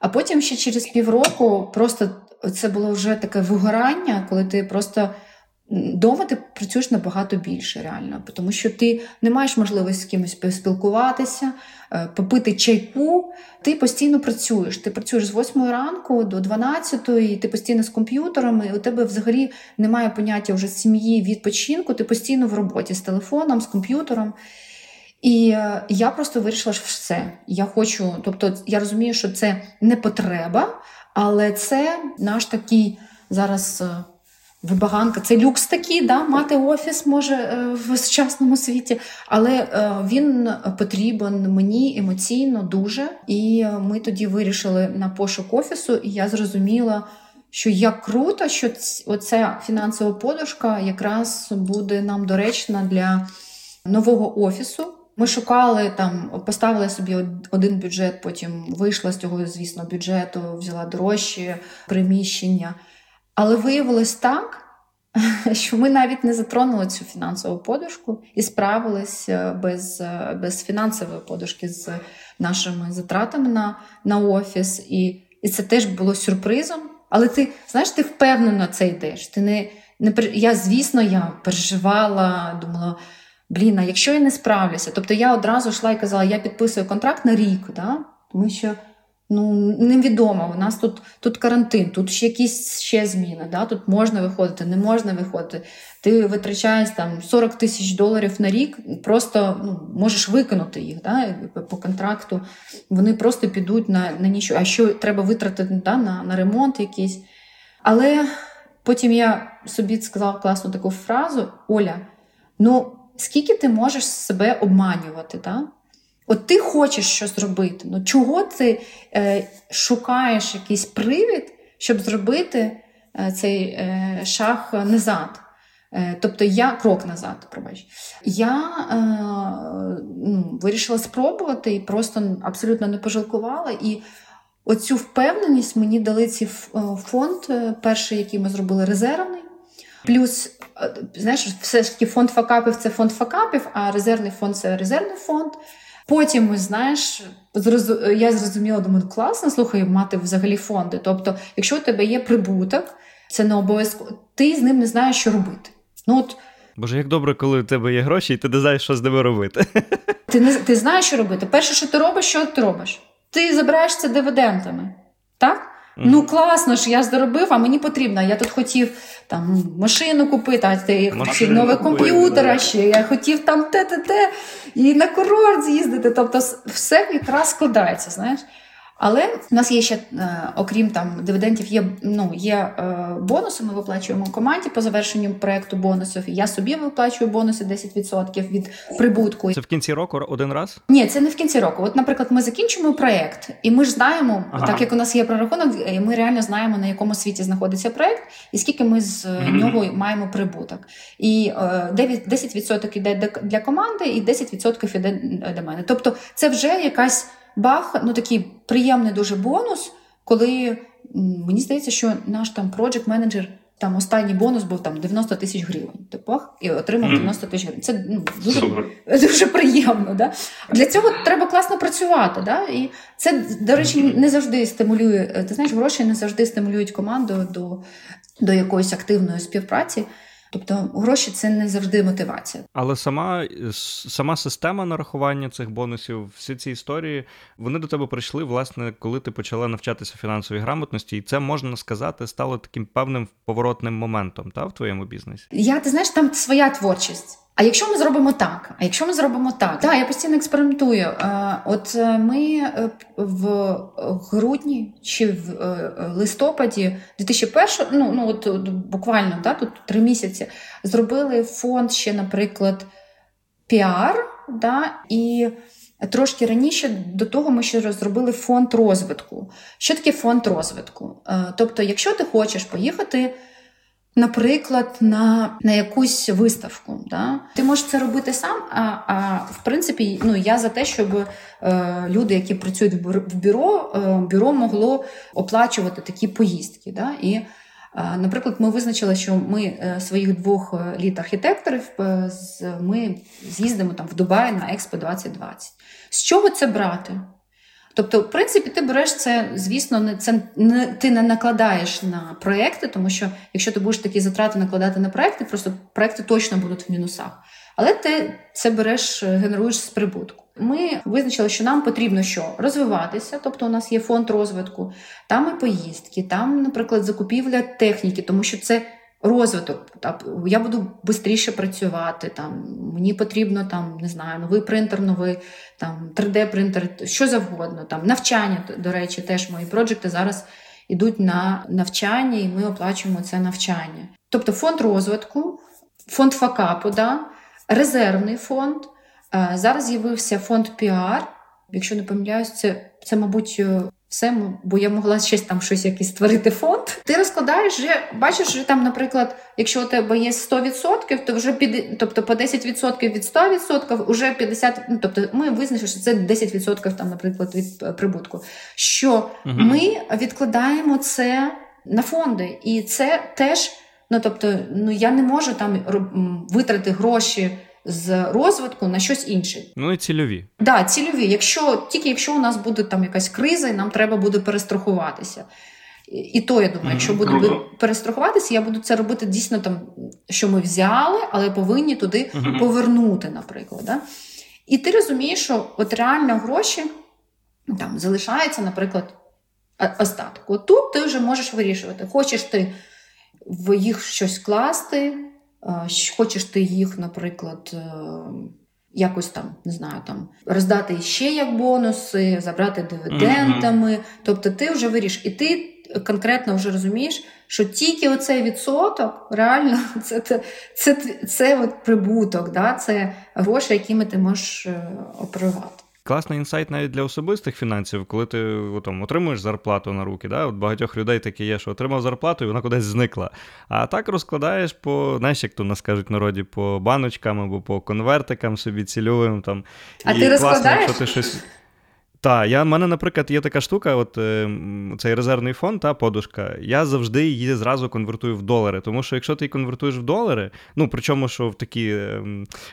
А потім ще через півроку просто це було вже таке вигорання, коли ти просто Дома ти працюєш набагато більше, реально, тому що ти не маєш можливості з кимось поспілкуватися, е, попити чайку. Ти постійно працюєш. Ти працюєш з 8 ранку до 12, і ти постійно з комп'ютером, і у тебе взагалі немає поняття вже сім'ї, відпочинку, ти постійно в роботі з телефоном, з комп'ютером. І е, я просто вирішила, що все. Я хочу, тобто я розумію, що це не потреба, але це наш такий зараз. Е, Вибаганка, це люкс такий, да, мати офіс може е, в сучасному світі, але е, він потрібен мені емоційно дуже. І ми тоді вирішили на пошук офісу, і я зрозуміла, що як круто, що оця фінансова подушка якраз буде нам доречна для нового офісу. Ми шукали там, поставили собі один бюджет, потім вийшла з цього, звісно, бюджету, взяла дорожче приміщення. Але виявилось так, що ми навіть не затронули цю фінансову подушку і справилися без без фінансової подушки з нашими затратами на на офіс. І і це теж було сюрпризом. Але ти знаєш, ти впевнено це йдеш. Ти не, не Я, звісно, я переживала, думала. Блін, а якщо я не справлюся, тобто я одразу йшла і казала, я підписую контракт на рік, да? тому що Ну, невідомо. У нас тут тут карантин, тут ще якісь ще зміни. Да? Тут можна виходити, не можна виходити. Ти витрачаєш там 40 тисяч доларів на рік, просто ну, можеш викинути їх да? по контракту. Вони просто підуть на на нічого. А що треба витратити да? на, на ремонт якийсь. Але потім я собі сказала класну таку фразу: Оля, ну скільки ти можеш себе обманювати? Да? От ти хочеш щось зробити. Ну чого ти е, шукаєш якийсь привід, щоб зробити е, цей е, шаг назад? Е, тобто я крок назад, пробач. Я е, ну, вирішила спробувати і просто абсолютно не пожалкувала. І оцю впевненість мені дали ці е, фонд, перший, який ми зробили резервний. Плюс, знаєш, все ж таки фонд факапів це фонд факапів, а резервний фонд це резервний фонд. Потім, знаєш, я зрозуміла, думаю, класно, слухай, мати взагалі фонди. Тобто, якщо у тебе є прибуток, це не обов'язково, ти з ним не знаєш, що робити. Ну, от, Боже, як добре, коли у тебе є гроші, і ти не знаєш, що з ними робити. Ти не ти знаєш, що робити. Перше, що ти робиш, що ти робиш? Ти забираєш це дивидендами. Так? Ну класно ж, я заробив, а мені потрібно. Я тут хотів там машину купити, а ти хотів новий комп'ютер, а ще я хотів там те-те-те, і на курорт з'їздити. Тобто, все якраз складається, знаєш. Але в нас є ще, е, окрім там дивідендів, є ну, є е, бонуси. Ми виплачуємо команді по завершенню проекту бонусів. Я собі виплачую бонуси 10% від прибутку. Це в кінці року один раз? Ні, це не в кінці року. От, наприклад, ми закінчимо проект, і ми ж знаємо, ага. так як у нас є прорахунок, ми реально знаємо на якому світі знаходиться проект, і скільки ми з mm-hmm. нього маємо прибуток. І е, 10% йде для команди, і 10% йде для мене. Тобто, це вже якась бах, ну такий приємний дуже бонус, коли мені здається, що наш там project менеджер там останній бонус був там 90 тисяч гривень. Типу, і отримав 90 тисяч гривень. Це ну, дуже дуже приємно. Да? Для цього треба класно працювати. Да? І це, до речі, не завжди стимулює. Ти знаєш, гроші не завжди стимулюють команду до, до якоїсь активної співпраці. Тобто гроші це не завжди мотивація. Але сама сама система нарахування цих бонусів, всі ці історії, вони до тебе прийшли, власне, коли ти почала навчатися фінансовій грамотності, і це можна сказати стало таким певним поворотним моментом та, в твоєму бізнесі. Я ти знаєш, там своя творчість. А якщо ми зробимо так, а якщо ми зробимо так, так, я постійно експериментую. Е, от е, ми е, в грудні чи в листопаді 2001, ну ну от буквально да, тут три місяці, зробили фонд ще, наприклад, піар, да, і трошки раніше до того ми ще розробили фонд розвитку. Що таке фонд розвитку? Тобто, якщо ти хочеш поїхати наприклад, на на якусь виставку. Да? Ти можеш це робити сам. А а в принципі, ну я за те, щоб е, люди, які працюють в бюро, е, бюро могло оплачувати такі поїздки. Да? І, е, Наприклад, ми визначили, що ми е, своїх двох е, літ-архітекторів ми з'їздимо там в Дубай на Експо 2020. З чого це брати? Тобто, в принципі, ти береш це, звісно, не це не ти не накладаєш на проекти, тому що якщо ти будеш такі затрати накладати на проекти, просто проекти точно будуть в мінусах. Але ти це береш, генеруєш з прибутку. Ми визначили, що нам потрібно що розвиватися, тобто у нас є фонд розвитку, там і поїздки, там, наприклад, закупівля техніки, тому що це розвиток. Я буду швидше працювати. Там Мені потрібно там, не знаю, новий принтер, новий там 3D-принтер, що завгодно. Там Навчання, до речі, теж мої проекти зараз йдуть на навчання, і ми оплачуємо це навчання. Тобто фонд розвитку, фонд факапу, да, резервний фонд. Е, зараз з'явився фонд піар. Якщо не помиляюсь, це, це, мабуть, е, все, бо я могла щось там щось якийсь створити фонд. Ти розкладаєш вже, бачиш, що там, наприклад, якщо у тебе є 100%, то вже під, тобто по 10% від 100%, вже 50%, ну тобто ми визначили, що це 10% там, наприклад, від е, прибутку. Що угу. ми відкладаємо це на фонди, і це теж, ну тобто, ну я не можу там витрати гроші з розвитку на щось інше. Ну і цільові. Так, да, цільові. Якщо тільки якщо у нас буде там якась криза, і нам треба буде перестрахуватися. І то я думаю, якщо буду перестрахуватися, я буду це робити дійсно там, що ми взяли, але повинні туди повернути, наприклад. Да? І ти розумієш, що от реально гроші там залишаються, наприклад, остаток. От тут ти вже можеш вирішувати, хочеш ти в їх щось класти, Хочеш ти їх, наприклад, е, якось там, не знаю, там роздати ще як бонуси, забрати дивідендами. Mm-hmm. Тобто ти вже виріш, і ти конкретно вже розумієш, що тільки оцей відсоток, реально, це це, це, це от прибуток, да? це гроші, якими ти можеш е, оперувати. Класний інсайт навіть для особистих фінансів, коли ти там, отримуєш зарплату на руки. Да? От Багатьох людей таке є, що отримав зарплату і вона кудись зникла. А так розкладаєш по, знаєш, як то нас кажуть народі, по баночкам або по конвертикам собі цільовим. Там. А і ти класно, розкладаєш? якщо ти щось. Так, я в мене, наприклад, є така штука, от е, цей резервний фонд, та подушка. Я завжди її зразу конвертую в долари. Тому що якщо ти її конвертуєш в долари, ну причому, що в такі е,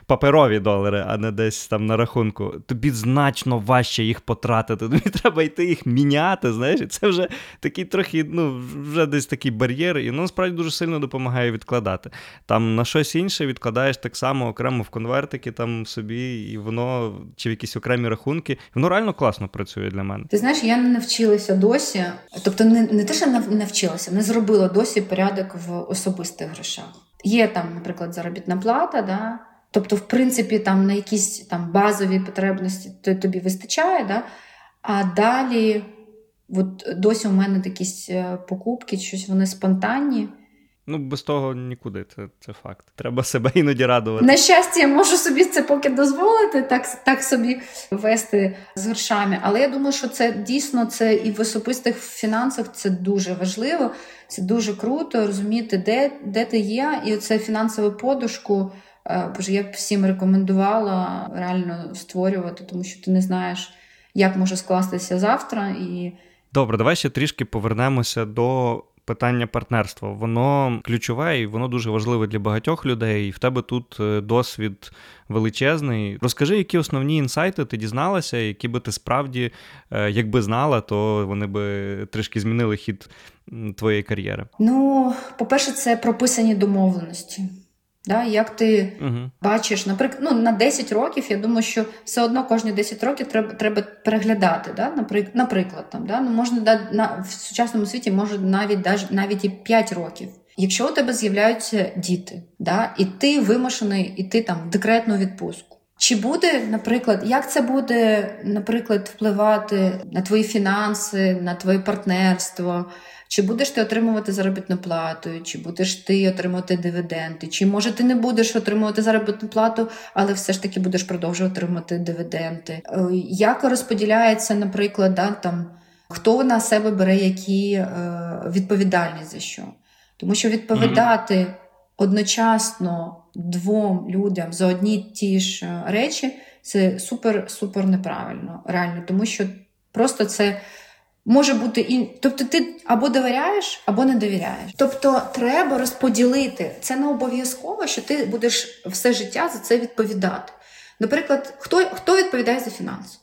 паперові долари, а не десь там на рахунку, тобі значно важче їх потратити. Тобі треба йти їх міняти. Знаєш, це вже такий трохи, ну, вже десь такий бар'єр, і ну, насправді дуже сильно допомагає відкладати. Там на щось інше відкладаєш так само окремо в конвертики там собі, і воно чи в якісь окремі рахунки, воно реально класно класно працює для мене. Ти знаєш, я не навчилася досі, тобто не не те, що навчилася, не зробила досі порядок в особистих грошах. Є там, наприклад, заробітна плата, да? тобто, в принципі, там на якісь там базові потребності тобі вистачає, да? а далі, от досі у мене якісь е, покупки, щось вони спонтанні. Ну, без того нікуди, це це факт. Треба себе іноді радувати. На щастя, я можу собі це поки дозволити, так так собі вести з грошами. Але я думаю, що це дійсно це і в особистих фінансах це дуже важливо, це дуже круто розуміти, де де ти є, і оце фінансову подушку. Е, боже, я б всім рекомендувала реально створювати, тому що ти не знаєш, як може скластися завтра. І... Добре, давай ще трішки повернемося до питання партнерства. Воно ключове і воно дуже важливе для багатьох людей. І в тебе тут е, досвід величезний. Розкажи, які основні інсайти ти дізналася, які би ти справді, е, якби знала, то вони би трішки змінили хід твоєї кар'єри. Ну, по-перше, це прописані домовленості. Да, Як ти uh бачиш, наприклад, ну, на 10 років, я думаю, що все одно кожні 10 років треба треба переглядати. Да? Наприклад, там, да? ну, можна да, на, в сучасному світі може навіть навіть і 5 років. Якщо у тебе з'являються діти, да, і ти вимушений іти там в декретну відпустку. Чи буде, наприклад, як це буде, наприклад, впливати на твої фінанси, на твоє партнерство? Чи будеш ти отримувати заробітну плату, чи будеш ти отримувати дивіденди, чи може ти не будеш отримувати заробітну плату, але все ж таки будеш продовжувати отримувати дивіденди? Е, як розподіляється, наприклад, да, там, хто на себе бере які е, відповідальність за що? Тому що відповідати mm-hmm. одночасно двом людям за одні ті ж е, речі це супер-супер неправильно, реально, тому що просто це. Може бути і тобто ти або довіряєш, або не довіряєш. Тобто треба розподілити це не обов'язково, що ти будеш все життя за це відповідати. Наприклад, хто хто відповідає за фінанси?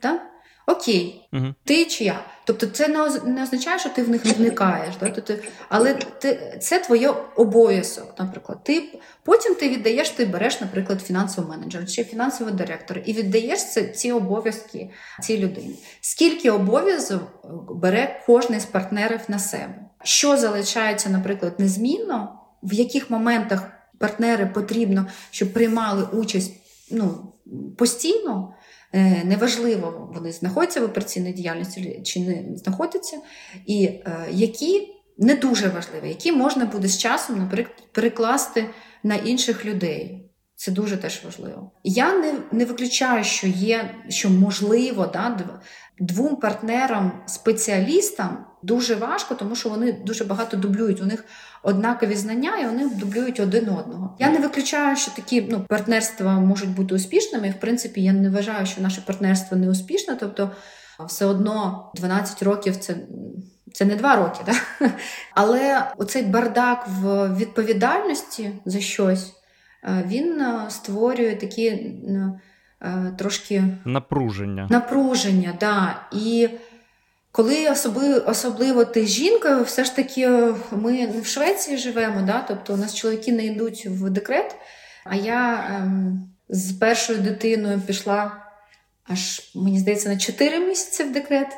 Так? Окей, угу. ти чи я. Тобто, це не означає, що ти в них не вникаєш. Да? Тобто, але ти, це твоє обов'язок. Наприклад, ти потім ти віддаєш, ти береш, наприклад, фінансовий менеджер чи фінансовий директор, і віддаєш це, ці обов'язки цій людині. Скільки обов'язок бере кожен з партнерів на себе? Що залишається, наприклад, незмінно, в яких моментах партнери потрібно, щоб приймали участь ну, постійно? Е, неважливо, вони знаходяться в операційній діяльності чи не знаходяться, і е, які не дуже важливі, які можна буде з часом, наприклад, перекласти на інших людей. Це дуже теж важливо. Я не не виключаю, що є, що можливо, да, двом партнерам-спеціалістам дуже важко, тому що вони дуже багато дублюють. У них однакові знання, і вони дублюють один одного. Я не виключаю, що такі ну, партнерства можуть бути успішними. В принципі, я не вважаю, що наше партнерство не успішне. Тобто, все одно 12 років це. Це не два роки, да? але оцей бардак в відповідальності за щось він створює такі трошки напруження. Напруження, да. І коли особливо, особливо ти з жінкою, все ж таки ми не в Швеції живемо, да? тобто у нас чоловіки не йдуть в декрет, а я ем, з першою дитиною пішла аж, мені здається, на 4 місяці в декрет,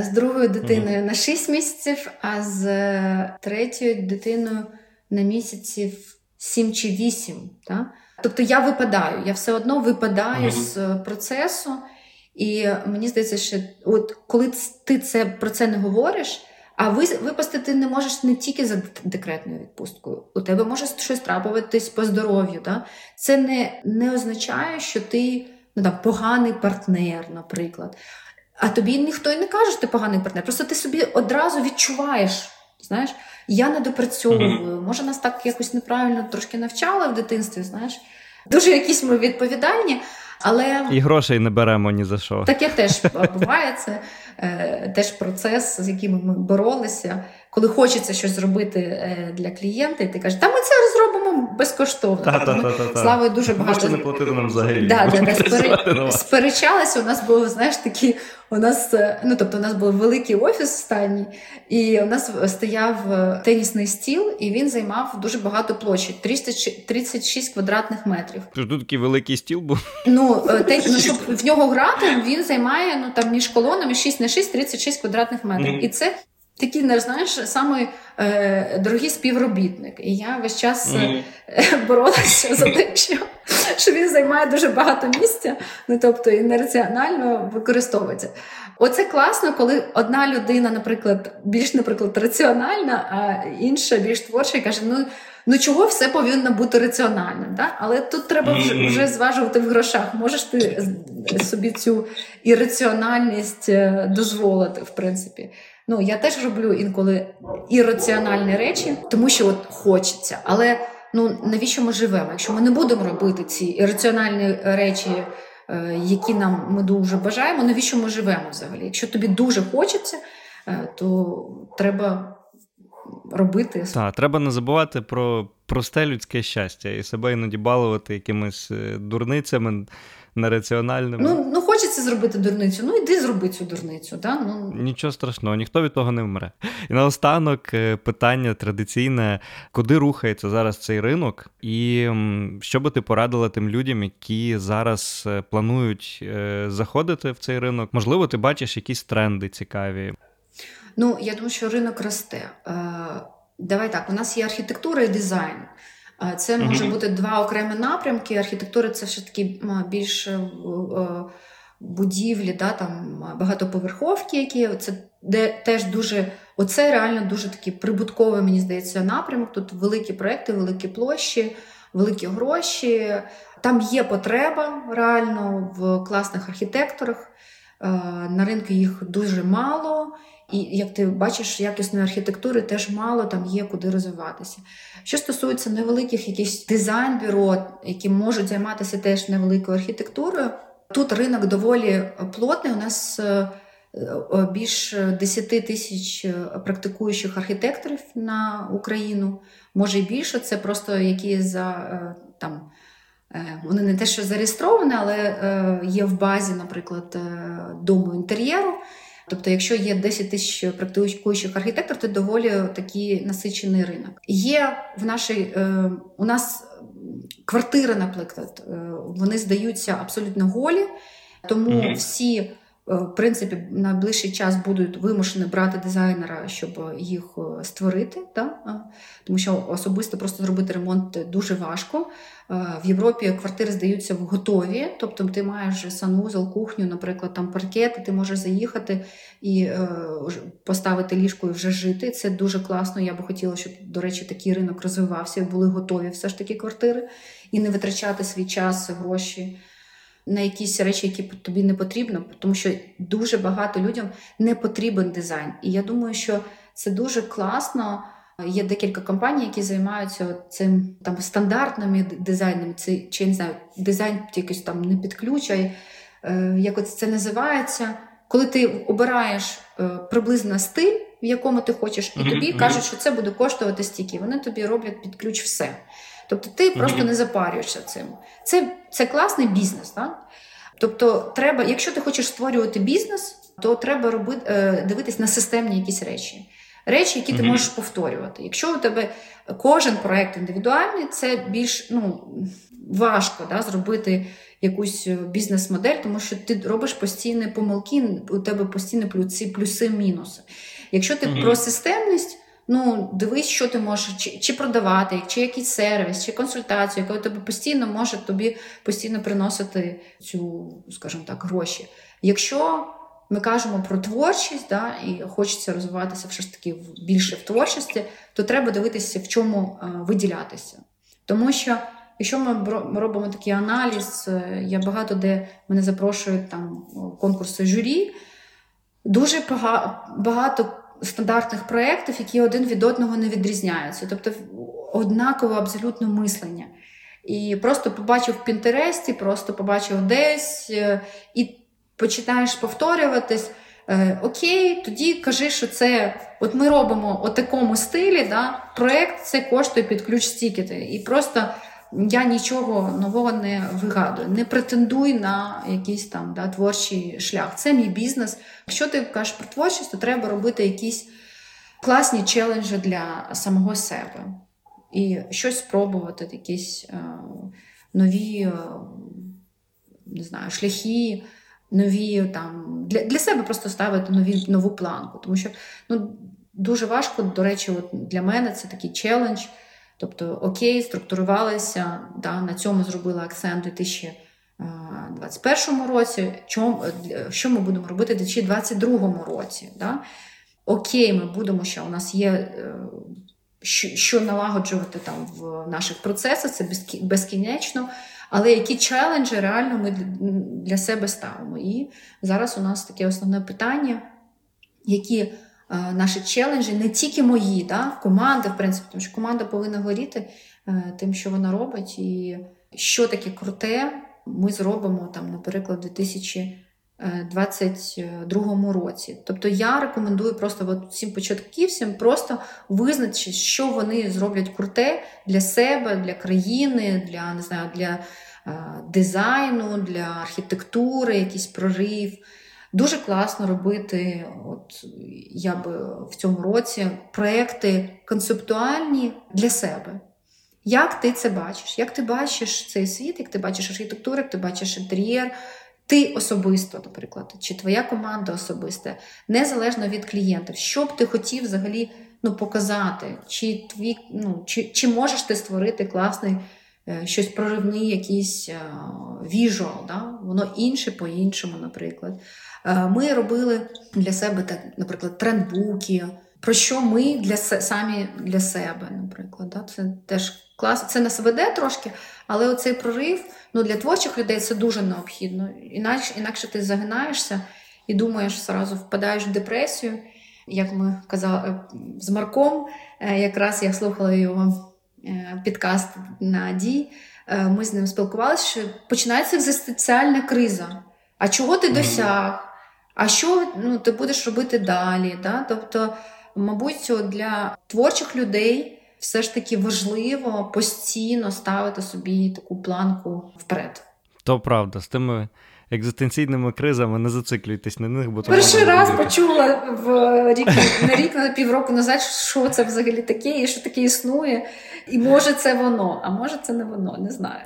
з другою дитиною mm-hmm. на 6 місяців, а з третьою дитиною на місяців 7 чи 8. Да? Тобто я випадаю, я все одно випадаю mm-hmm. з процесу. І мені здається, що от коли ти це про це не говориш, а ви випасти ти не можеш не тільки за декретною відпусткою. У тебе може щось трапуватись по здоров'ю. Да? Це не не означає, що ти ну, там, поганий партнер, наприклад. А тобі ніхто і не каже, що ти поганий партнер. Просто ти собі одразу відчуваєш. Знаєш, я не допрацьовую. Mm-hmm. Може, нас так якось неправильно трошки навчали в дитинстві. Знаєш, дуже якісь ми відповідальні. Але і грошей не беремо ні за що. Таке теж буває. Це е, теж процес, з яким ми боролися. Коли хочеться щось зробити е, для клієнта, і ти кажеш, та ми це зробимо безкоштовно. Слава дуже багато Можете не платити нам взагалі. Да, да, да, спери... Сперечалися. У нас був, знаєш, такі. У нас, е, ну тобто, у нас був великий офіс останній, і у нас стояв е, тенісний стіл, і він займав дуже багато площі 36 квадратних метрів. Тут такий великий стіл був. Ну, те, ну щоб в нього грати, він займає ну там між колонами 6 на 6 36 квадратних метрів. Mm-hmm. І це такий, не знаєш, самий е, дорогий співробітник. І я весь час mm-hmm. боролася за те, що що він займає дуже багато місця, ну тобто і нераціонально використовується. Оце класно, коли одна людина, наприклад, більш, наприклад, раціональна, а інша більш творча і каже: ну. Ну, чого все повинно бути раціональним, да? але тут треба вже вже зважувати в грошах. Можеш ти собі цю ірраціональність е, дозволити, в принципі. Ну, я теж роблю інколи ірраціональні речі, тому що от хочеться. Але ну навіщо ми живемо? Якщо ми не будемо робити ці ірраціональні речі, е, які нам ми дуже бажаємо, навіщо ми живемо взагалі? Якщо тобі дуже хочеться, е, то треба робити. Так, треба не забувати про просте людське щастя і себе іноді балувати якимись е, дурницями нераціональними. Ну ну хочеться зробити дурницю. Ну йди зроби цю дурницю. Да? Ну нічого страшного, ніхто від того не вмре. І наостанок е, питання традиційне: куди рухається зараз цей ринок, і що би ти порадила тим людям, які зараз е, планують заходити в цей ринок? Можливо, ти бачиш якісь тренди цікаві. Ну, я думаю, що ринок росте. Е, Давай так, у нас є архітектура і дизайн. Це може бути два окремі напрямки. Архітектура це все таки більш е, будівлі, да, там багатоповерховки, які це де теж дуже оце реально дуже такий прибутковий, мені здається, напрямок. Тут великі проекти, великі площі, великі гроші. Там є потреба реально в класних архітекторах. Е, на ринку їх дуже мало. І як ти бачиш, якісної архітектури теж мало там є куди розвиватися. Що стосується невеликих якихось дизайн-бюро, які можуть займатися теж невеликою архітектурою, тут ринок доволі плотний. У нас е, е, більш 10 тисяч практикуючих архітекторів на Україну, може і більше. Це просто які за там. Вони не те, що зареєстровані, але є в базі, наприклад, дому інтер'єру. Тобто, якщо є 10 тисяч практикуючих архітекторів, то доволі такий насичений ринок. Є в нашій е, у нас квартири, наприклад, е, вони здаються абсолютно голі, тому всі в принципі, на ближчий час будуть вимушені брати дизайнера, щоб їх е, створити. Да? Тому що особисто просто зробити ремонт дуже важко. Е, в Європі квартири здаються в готові, тобто ти маєш санвузол, кухню, наприклад, там паркет, ти можеш заїхати і поставити ліжко і вже жити. Це дуже класно. Я би хотіла, щоб, до речі, такий ринок розвивався були готові все ж таки квартири, і не витрачати свій час, гроші на якісь речі, які тобі не потрібно, тому що дуже багато людям не потрібен дизайн. І я думаю, що це дуже класно. Є декілька компаній, які займаються цим там стандартними дизайнами, це чи не знаю, дизайн якийсь там не підключай. Е, як це називається? Коли ти обираєш е, приблизно стиль, в якому ти хочеш, і тобі mm-hmm. кажуть, що це буде коштувати стільки. Вони тобі роблять під ключ все. Тобто ти просто не запарюєшся цим. Це це класний бізнес. Так? Тобто, треба, якщо ти хочеш створювати бізнес, то треба робити, е, дивитись на системні якісь речі. Речі, які ти можеш повторювати. Якщо у тебе кожен проект індивідуальний, це більш ну, важко да, зробити якусь бізнес-модель, тому що ти робиш постійні помилки, у тебе постійні плюси, плюси, мінуси. Якщо ти mm-hmm. про системність, Ну, дивись, що ти можеш чи, чи продавати, чи якийсь сервіс, чи консультацію, яка тебе постійно може тобі постійно приносити цю, скажімо так, гроші. Якщо ми кажемо про творчість, да, і хочеться розвиватися все ж таки більше в творчості, то треба дивитися, в чому е, виділятися. Тому що, якщо ми робимо такий аналіз, е, я багато де мене запрошують там конкурси журі, дуже багато стандартних проєктів, які один від одного не відрізняються. Тобто однакове абсолютно мислення. І просто побачив в Пінтересті, просто побачив десь е, і починаєш повторюватись. Е, окей, тоді кажи, що це от ми робимо у такому стилі, да, проєкт це коштує під ключ стікети. І просто я нічого нового не вигадую, не претендуй на якийсь там да, творчий шлях. Це мій бізнес. Якщо ти кажеш про творчість, то треба робити якісь класні челенджі для самого себе. І щось спробувати, якісь е, нові е, не знаю, шляхи, нові там для для себе просто ставити нові, нову планку. Тому що ну, дуже важко, до речі, от для мене це такий челендж. Тобто, окей, структурувалися, да, на цьому зробила акцент у 2021 році. Чому, що ми будемо робити у 2022 році? Да? Окей, ми будемо, що у нас є е, що налагоджувати там в наших процесах, це безкінечно. Але які челенджі реально ми для себе ставимо? І зараз у нас таке основне питання, які Е, наші челенджі, не тільки мої, да, команди, в принципі, тому що команда повинна горіти е, тим, що вона робить. І що таке круте, ми зробимо там, наприклад, у 2022 році. Тобто я рекомендую просто от всім початківцям просто визначити, що вони зроблять круте для себе, для країни, для не знаю, для е, дизайну, для архітектури, якийсь прорив. Дуже класно робити, от я би в цьому році, проекти концептуальні для себе. Як ти це бачиш? Як ти бачиш цей світ, як ти бачиш архітектуру, як ти бачиш інтер'єр, ти особисто, наприклад, чи твоя команда особиста, незалежно від клієнтів, що б ти хотів взагалі ну, показати, чи твій, ну, чи, чи можеш ти створити класний е, щось проривний, якийсь е, віжуал, да? воно інше по-іншому, наприклад. Е, Ми робили для себе, так, наприклад, трендбуки. Про що ми для се- самі для себе, наприклад, да? це теж клас. Це нас веде трошки, але оцей прорив ну, для творчих людей це дуже необхідно. Інакше, інакше ти загинаєшся і думаєш, зразу впадаєш в депресію. Як ми казали е, з Марком, е, якраз я слухала його підкаст на Дій. Ми з ним спілкувалися, що починається екзистенціальна криза. А чого ти досяг? А що ну, ти будеш робити далі? Да? Тобто, мабуть, для творчих людей все ж таки важливо постійно ставити собі таку планку вперед. То правда, з тими екзистенційними кризами не зациклюйтесь на них, бо то Перший раз зробити. почула в рік на рік на півроку назад, що це взагалі таке, і що таке існує. І може це воно, а може це не воно, не знаю.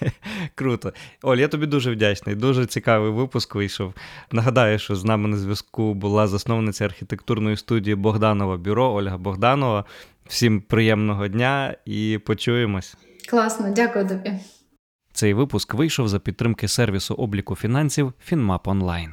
Круто. Оль, я тобі дуже вдячний. Дуже цікавий випуск вийшов. Нагадаю, що з нами на зв'язку була засновниця архітектурної студії Богданова Бюро Ольга Богданова. Всім приємного дня і почуємось. Класно, дякую тобі. Цей випуск вийшов за підтримки сервісу обліку фінансів Фінмап Online.